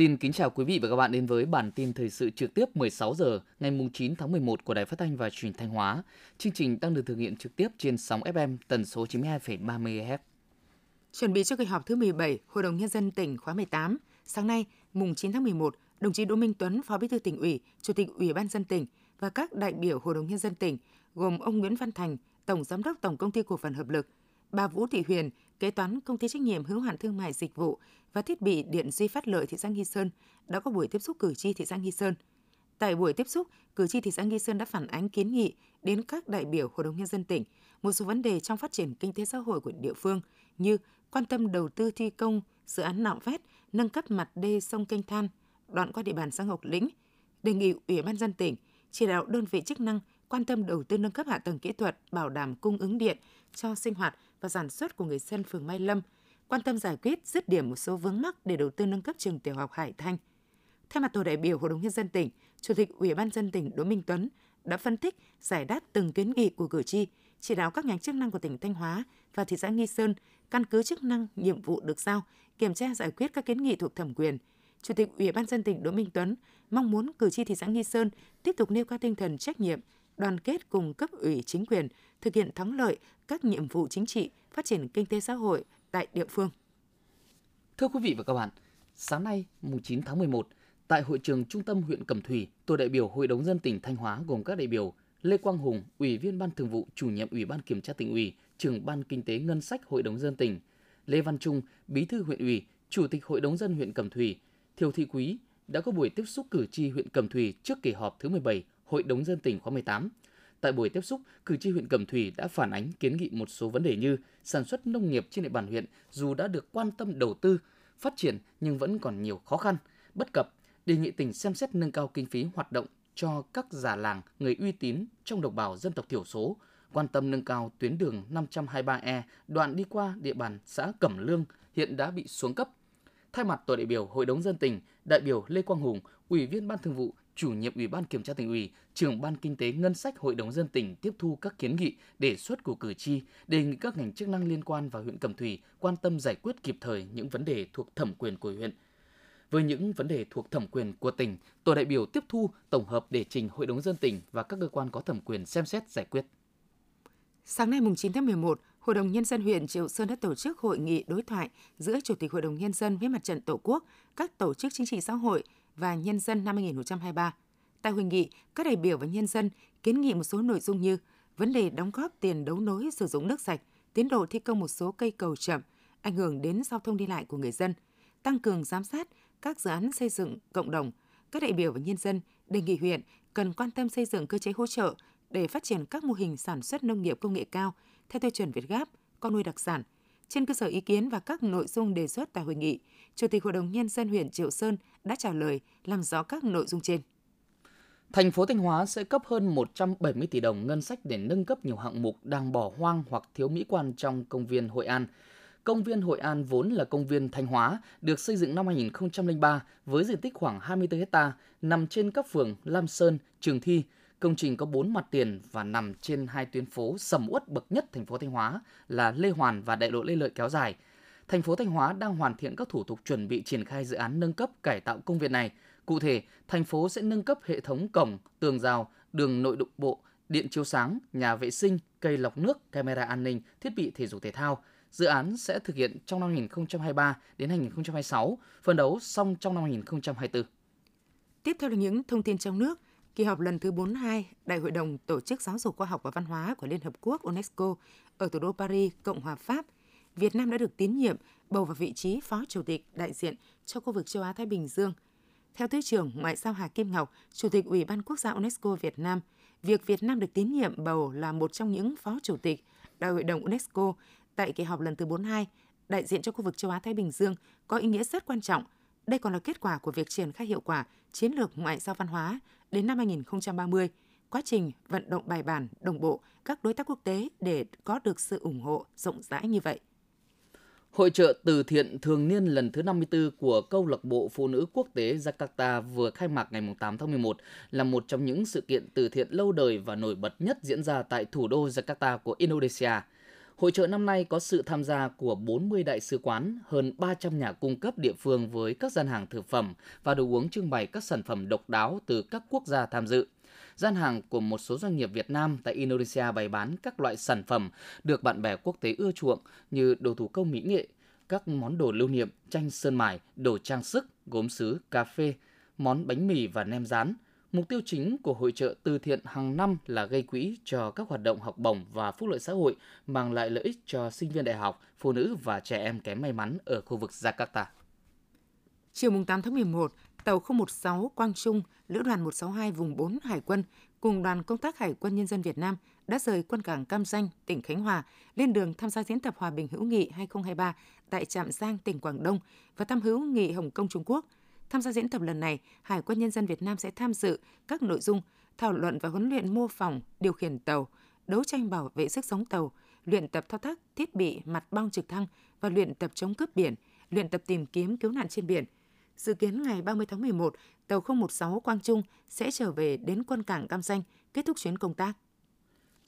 Xin kính chào quý vị và các bạn đến với bản tin thời sự trực tiếp 16 giờ ngày 9 tháng 11 của Đài Phát thanh và Truyền thanh Hóa. Chương trình đang được thực hiện trực tiếp trên sóng FM tần số 92,3 MHz. Chuẩn bị cho kỳ họp thứ 17 Hội đồng nhân dân tỉnh khóa 18, sáng nay, mùng 9 tháng 11, đồng chí Đỗ Minh Tuấn, Phó Bí thư tỉnh ủy, Chủ tịch Ủy ban dân tỉnh và các đại biểu Hội đồng nhân dân tỉnh gồm ông Nguyễn Văn Thành, Tổng giám đốc Tổng công ty cổ phần Hợp lực, bà Vũ Thị Huyền, kế toán công ty trách nhiệm hữu hạn thương mại dịch vụ và thiết bị điện Duy Phát Lợi thị xã Nghi Sơn đã có buổi tiếp xúc cử tri thị xã Nghi Sơn. Tại buổi tiếp xúc, cử tri thị xã Nghi Sơn đã phản ánh kiến nghị đến các đại biểu Hội đồng nhân dân tỉnh một số vấn đề trong phát triển kinh tế xã hội của địa phương như quan tâm đầu tư thi công dự án nạo vét, nâng cấp mặt đê sông Kênh Than, đoạn qua địa bàn xã Ngọc Lĩnh, đề nghị Ủy ban dân tỉnh chỉ đạo đơn vị chức năng quan tâm đầu tư nâng cấp hạ tầng kỹ thuật, bảo đảm cung ứng điện cho sinh hoạt và sản xuất của người dân phường Mai Lâm, quan tâm giải quyết dứt điểm một số vướng mắc để đầu tư nâng cấp trường tiểu học Hải Thanh. Thay mặt tổ đại biểu Hội đồng nhân dân tỉnh, Chủ tịch Ủy ban dân tỉnh Đỗ Minh Tuấn đã phân tích, giải đáp từng kiến nghị của cử tri, chỉ đạo các ngành chức năng của tỉnh Thanh Hóa và thị xã Nghi Sơn căn cứ chức năng, nhiệm vụ được giao, kiểm tra giải quyết các kiến nghị thuộc thẩm quyền. Chủ tịch Ủy ban dân tỉnh Đỗ Minh Tuấn mong muốn cử tri thị xã Nghi Sơn tiếp tục nêu cao tinh thần trách nhiệm, đoàn kết cùng cấp ủy chính quyền thực hiện thắng lợi các nhiệm vụ chính trị, phát triển kinh tế xã hội tại địa phương. Thưa quý vị và các bạn, sáng nay, mùng 9 tháng 11, tại hội trường trung tâm huyện Cẩm Thủy, tổ đại biểu Hội đồng dân tỉnh Thanh Hóa gồm các đại biểu Lê Quang Hùng, Ủy viên Ban Thường vụ, Chủ nhiệm Ủy ban Kiểm tra tỉnh ủy, Trưởng Ban Kinh tế Ngân sách Hội đồng dân tỉnh, Lê Văn Trung, Bí thư huyện ủy, Chủ tịch Hội đồng dân huyện Cẩm Thủy, Thiều Thị Quý đã có buổi tiếp xúc cử tri huyện Cẩm Thủy trước kỳ họp thứ 17 Hội đồng dân tỉnh khóa 18. Tại buổi tiếp xúc, cử tri huyện Cẩm Thủy đã phản ánh kiến nghị một số vấn đề như sản xuất nông nghiệp trên địa bàn huyện dù đã được quan tâm đầu tư, phát triển nhưng vẫn còn nhiều khó khăn, bất cập, đề nghị tỉnh xem xét nâng cao kinh phí hoạt động cho các già làng, người uy tín trong đồng bào dân tộc thiểu số, quan tâm nâng cao tuyến đường 523E đoạn đi qua địa bàn xã Cẩm Lương hiện đã bị xuống cấp. Thay mặt tổ đại biểu Hội đồng dân tỉnh, đại biểu Lê Quang Hùng, Ủy viên Ban Thường vụ, chủ nhiệm Ủy ban Kiểm tra tỉnh ủy, trưởng Ban Kinh tế Ngân sách Hội đồng dân tỉnh tiếp thu các kiến nghị, đề xuất của cử tri, đề nghị các ngành chức năng liên quan và huyện Cẩm Thủy quan tâm giải quyết kịp thời những vấn đề thuộc thẩm quyền của huyện. Với những vấn đề thuộc thẩm quyền của tỉnh, tổ đại biểu tiếp thu, tổng hợp để trình Hội đồng dân tỉnh và các cơ quan có thẩm quyền xem xét giải quyết. Sáng nay mùng 9 tháng 11, Hội đồng Nhân dân huyện Triệu Sơn đã tổ chức hội nghị đối thoại giữa Chủ tịch Hội đồng Nhân dân với Mặt trận Tổ quốc, các tổ chức chính trị xã hội và nhân dân năm 2023. Tại hội nghị, các đại biểu và nhân dân kiến nghị một số nội dung như vấn đề đóng góp tiền đấu nối sử dụng nước sạch, tiến độ thi công một số cây cầu chậm, ảnh hưởng đến giao thông đi lại của người dân, tăng cường giám sát các dự án xây dựng cộng đồng. Các đại biểu và nhân dân đề nghị huyện cần quan tâm xây dựng cơ chế hỗ trợ để phát triển các mô hình sản xuất nông nghiệp công nghệ cao theo tiêu chuẩn Việt Gáp, con nuôi đặc sản. Trên cơ sở ý kiến và các nội dung đề xuất tại hội nghị, Chủ tịch Hội đồng Nhân dân huyện Triệu Sơn đã trả lời làm rõ các nội dung trên. Thành phố Thanh Hóa sẽ cấp hơn 170 tỷ đồng ngân sách để nâng cấp nhiều hạng mục đang bỏ hoang hoặc thiếu mỹ quan trong công viên Hội An. Công viên Hội An vốn là công viên Thanh Hóa, được xây dựng năm 2003 với diện tích khoảng 24 ha, nằm trên các phường Lam Sơn, Trường Thi. Công trình có 4 mặt tiền và nằm trên hai tuyến phố sầm uất bậc nhất thành phố Thanh Hóa là Lê Hoàn và Đại lộ Lê Lợi kéo dài. Thành phố Thanh Hóa đang hoàn thiện các thủ tục chuẩn bị triển khai dự án nâng cấp cải tạo công viên này. Cụ thể, thành phố sẽ nâng cấp hệ thống cổng, tường rào, đường nội đụng bộ, điện chiếu sáng, nhà vệ sinh, cây lọc nước, camera an ninh, thiết bị thể dục thể thao. Dự án sẽ thực hiện trong năm 2023 đến 2026, phân đấu xong trong năm 2024. Tiếp theo là những thông tin trong nước. Kỳ họp lần thứ 42 Đại hội đồng Tổ chức Giáo dục Khoa học và Văn hóa của Liên Hợp Quốc UNESCO ở thủ đô Paris, Cộng hòa Pháp, Việt Nam đã được tín nhiệm bầu vào vị trí Phó Chủ tịch đại diện cho khu vực châu Á-Thái Bình Dương. Theo Thứ trưởng Ngoại giao Hà Kim Ngọc, Chủ tịch Ủy ban Quốc gia UNESCO Việt Nam, việc Việt Nam được tín nhiệm bầu là một trong những Phó Chủ tịch Đại hội đồng UNESCO tại kỳ họp lần thứ 42 đại diện cho khu vực châu Á-Thái Bình Dương có ý nghĩa rất quan trọng. Đây còn là kết quả của việc triển khai hiệu quả chiến lược ngoại giao văn hóa đến năm 2030, quá trình vận động bài bản, đồng bộ các đối tác quốc tế để có được sự ủng hộ rộng rãi như vậy. Hội trợ từ thiện thường niên lần thứ 54 của Câu lạc bộ Phụ nữ Quốc tế Jakarta vừa khai mạc ngày 8 tháng 11 là một trong những sự kiện từ thiện lâu đời và nổi bật nhất diễn ra tại thủ đô Jakarta của Indonesia – Hội trợ năm nay có sự tham gia của 40 đại sứ quán, hơn 300 nhà cung cấp địa phương với các gian hàng thực phẩm và đồ uống trưng bày các sản phẩm độc đáo từ các quốc gia tham dự. Gian hàng của một số doanh nghiệp Việt Nam tại Indonesia bày bán các loại sản phẩm được bạn bè quốc tế ưa chuộng như đồ thủ công mỹ nghệ, các món đồ lưu niệm, tranh sơn mài, đồ trang sức, gốm sứ, cà phê, món bánh mì và nem rán – Mục tiêu chính của hội trợ từ thiện hàng năm là gây quỹ cho các hoạt động học bổng và phúc lợi xã hội, mang lại lợi ích cho sinh viên đại học, phụ nữ và trẻ em kém may mắn ở khu vực Jakarta. Chiều 8 tháng 11, tàu 016 Quang Trung, Lữ đoàn 162 vùng 4 Hải quân cùng đoàn công tác Hải quân Nhân dân Việt Nam đã rời quân cảng Cam Danh, tỉnh Khánh Hòa, lên đường tham gia diễn tập hòa bình hữu nghị 2023 tại Trạm Giang, tỉnh Quảng Đông và thăm hữu nghị Hồng Kông Trung Quốc – Tham gia diễn tập lần này, Hải quân Nhân dân Việt Nam sẽ tham dự các nội dung thảo luận và huấn luyện mô phỏng, điều khiển tàu, đấu tranh bảo vệ sức sống tàu, luyện tập thao tác thiết bị mặt bong trực thăng và luyện tập chống cướp biển, luyện tập tìm kiếm cứu nạn trên biển. Dự kiến ngày 30 tháng 11, tàu 016 Quang Trung sẽ trở về đến quân cảng Cam Ranh kết thúc chuyến công tác.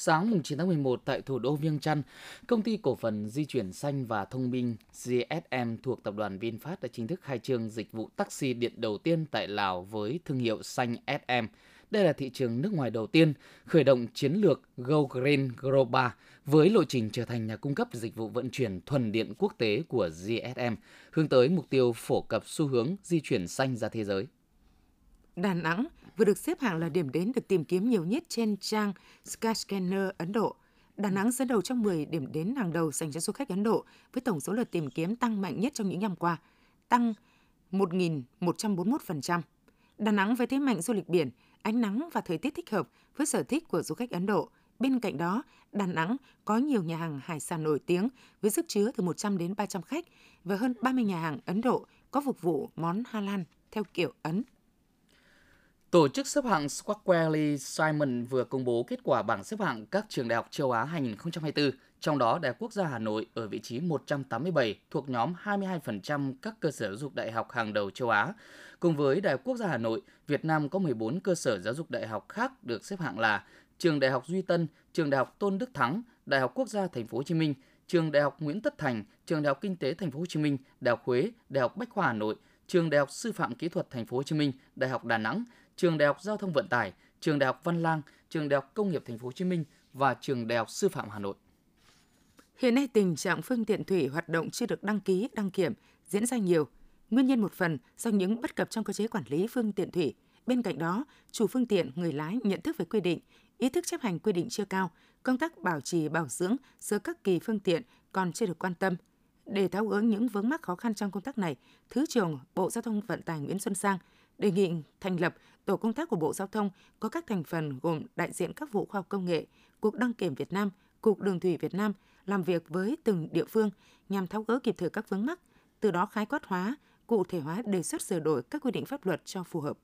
Sáng 9 tháng 11 tại thủ đô Viêng Chăn, công ty cổ phần di chuyển xanh và thông minh GSM thuộc tập đoàn VinFast đã chính thức khai trương dịch vụ taxi điện đầu tiên tại Lào với thương hiệu xanh SM. Đây là thị trường nước ngoài đầu tiên khởi động chiến lược Go Green Global với lộ trình trở thành nhà cung cấp dịch vụ vận chuyển thuần điện quốc tế của GSM, hướng tới mục tiêu phổ cập xu hướng di chuyển xanh ra thế giới. Đà Nẵng vừa được xếp hạng là điểm đến được tìm kiếm nhiều nhất trên trang Skyscanner Ấn Độ. Đà Nẵng dẫn đầu trong 10 điểm đến hàng đầu dành cho du khách Ấn Độ với tổng số lượt tìm kiếm tăng mạnh nhất trong những năm qua, tăng 1.141%. Đà Nẵng với thế mạnh du lịch biển, ánh nắng và thời tiết thích hợp với sở thích của du khách Ấn Độ. Bên cạnh đó, Đà Nẵng có nhiều nhà hàng hải sản nổi tiếng với sức chứa từ 100 đến 300 khách và hơn 30 nhà hàng Ấn Độ có phục vụ món Halal theo kiểu Ấn. Tổ chức xếp hạng Squarely Simon vừa công bố kết quả bảng xếp hạng các trường đại học châu Á 2024, trong đó Đại học Quốc gia Hà Nội ở vị trí 187 thuộc nhóm 22% các cơ sở giáo dục đại học hàng đầu châu Á. Cùng với Đại học Quốc gia Hà Nội, Việt Nam có 14 cơ sở giáo dục đại học khác được xếp hạng là Trường Đại học Duy Tân, Trường Đại học Tôn Đức Thắng, Đại học Quốc gia Thành phố Hồ Chí Minh, Trường Đại học Nguyễn Tất Thành, Trường Đại học Kinh tế Thành phố Hồ Chí Minh, Đại học Huế, Đại học Bách khoa Hà Nội, Trường Đại học Sư phạm Kỹ thuật Thành phố Hồ Chí Minh, Đại học Đà Nẵng, Trường Đại học Giao thông Vận tải, Trường Đại học Văn Lang, Trường Đại học Công nghiệp Thành phố Hồ Chí Minh và Trường Đại học Sư phạm Hà Nội. Hiện nay tình trạng phương tiện thủy hoạt động chưa được đăng ký, đăng kiểm diễn ra nhiều. Nguyên nhân một phần do những bất cập trong cơ chế quản lý phương tiện thủy. Bên cạnh đó, chủ phương tiện, người lái nhận thức về quy định, ý thức chấp hành quy định chưa cao, công tác bảo trì bảo dưỡng giữa các kỳ phương tiện còn chưa được quan tâm. Để tháo gỡ những vướng mắc khó khăn trong công tác này, Thứ trưởng Bộ Giao thông Vận tải Nguyễn Xuân Sang đề nghị thành lập tổ công tác của Bộ Giao thông có các thành phần gồm đại diện các vụ khoa học công nghệ, Cục Đăng kiểm Việt Nam, Cục Đường thủy Việt Nam làm việc với từng địa phương nhằm tháo gỡ kịp thời các vướng mắc, từ đó khái quát hóa, cụ thể hóa đề xuất sửa đổi các quy định pháp luật cho phù hợp.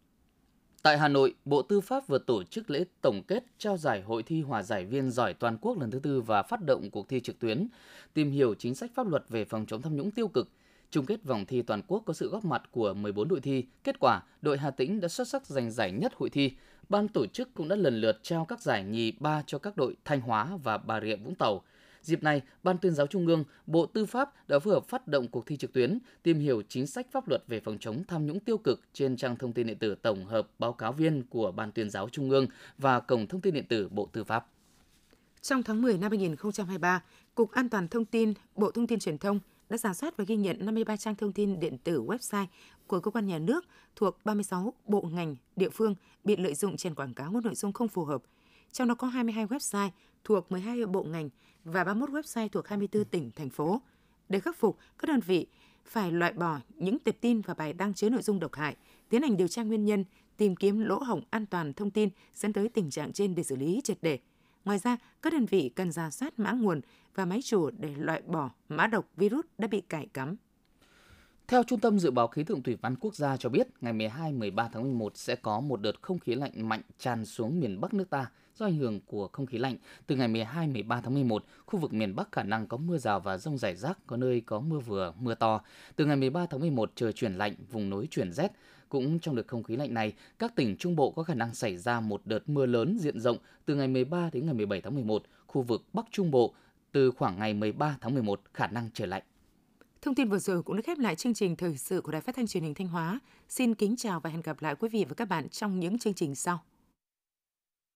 Tại Hà Nội, Bộ Tư pháp vừa tổ chức lễ tổng kết trao giải hội thi hòa giải viên giỏi toàn quốc lần thứ tư và phát động cuộc thi trực tuyến, tìm hiểu chính sách pháp luật về phòng chống tham nhũng tiêu cực – Chung kết vòng thi toàn quốc có sự góp mặt của 14 đội thi. Kết quả, đội Hà Tĩnh đã xuất sắc giành giải nhất hội thi. Ban tổ chức cũng đã lần lượt trao các giải nhì ba cho các đội Thanh Hóa và Bà Rịa Vũng Tàu. Dịp này, Ban tuyên giáo Trung ương, Bộ Tư pháp đã phối hợp phát động cuộc thi trực tuyến, tìm hiểu chính sách pháp luật về phòng chống tham nhũng tiêu cực trên trang thông tin điện tử tổng hợp báo cáo viên của Ban tuyên giáo Trung ương và Cổng thông tin điện tử Bộ Tư pháp. Trong tháng 10 năm 2023, Cục An toàn Thông tin, Bộ Thông tin Truyền thông đã giả soát và ghi nhận 53 trang thông tin điện tử website của cơ quan nhà nước thuộc 36 bộ ngành, địa phương bị lợi dụng trên quảng cáo có nội dung không phù hợp. Trong đó có 22 website thuộc 12 bộ ngành và 31 website thuộc 24 tỉnh, thành phố. Để khắc phục, các đơn vị phải loại bỏ những tệp tin và bài đăng chứa nội dung độc hại, tiến hành điều tra nguyên nhân, tìm kiếm lỗ hổng an toàn thông tin dẫn tới tình trạng trên để xử lý triệt để. Ngoài ra, các đơn vị cần ra soát mã nguồn và máy chủ để loại bỏ mã độc virus đã bị cài cắm. Theo Trung tâm Dự báo Khí tượng Thủy văn Quốc gia cho biết, ngày 12-13 tháng 11 sẽ có một đợt không khí lạnh mạnh tràn xuống miền Bắc nước ta. Do ảnh hưởng của không khí lạnh, từ ngày 12-13 tháng 11, khu vực miền Bắc khả năng có mưa rào và rông rải rác, có nơi có mưa vừa, mưa to. Từ ngày 13 tháng 11, trời chuyển lạnh, vùng núi chuyển rét. Cũng trong đợt không khí lạnh này, các tỉnh Trung Bộ có khả năng xảy ra một đợt mưa lớn diện rộng từ ngày 13 đến ngày 17 tháng 11. Khu vực Bắc Trung Bộ từ khoảng ngày 13 tháng 11 khả năng trời lạnh. Thông tin vừa rồi cũng đã khép lại chương trình thời sự của Đài Phát thanh Truyền hình Thanh Hóa. Xin kính chào và hẹn gặp lại quý vị và các bạn trong những chương trình sau.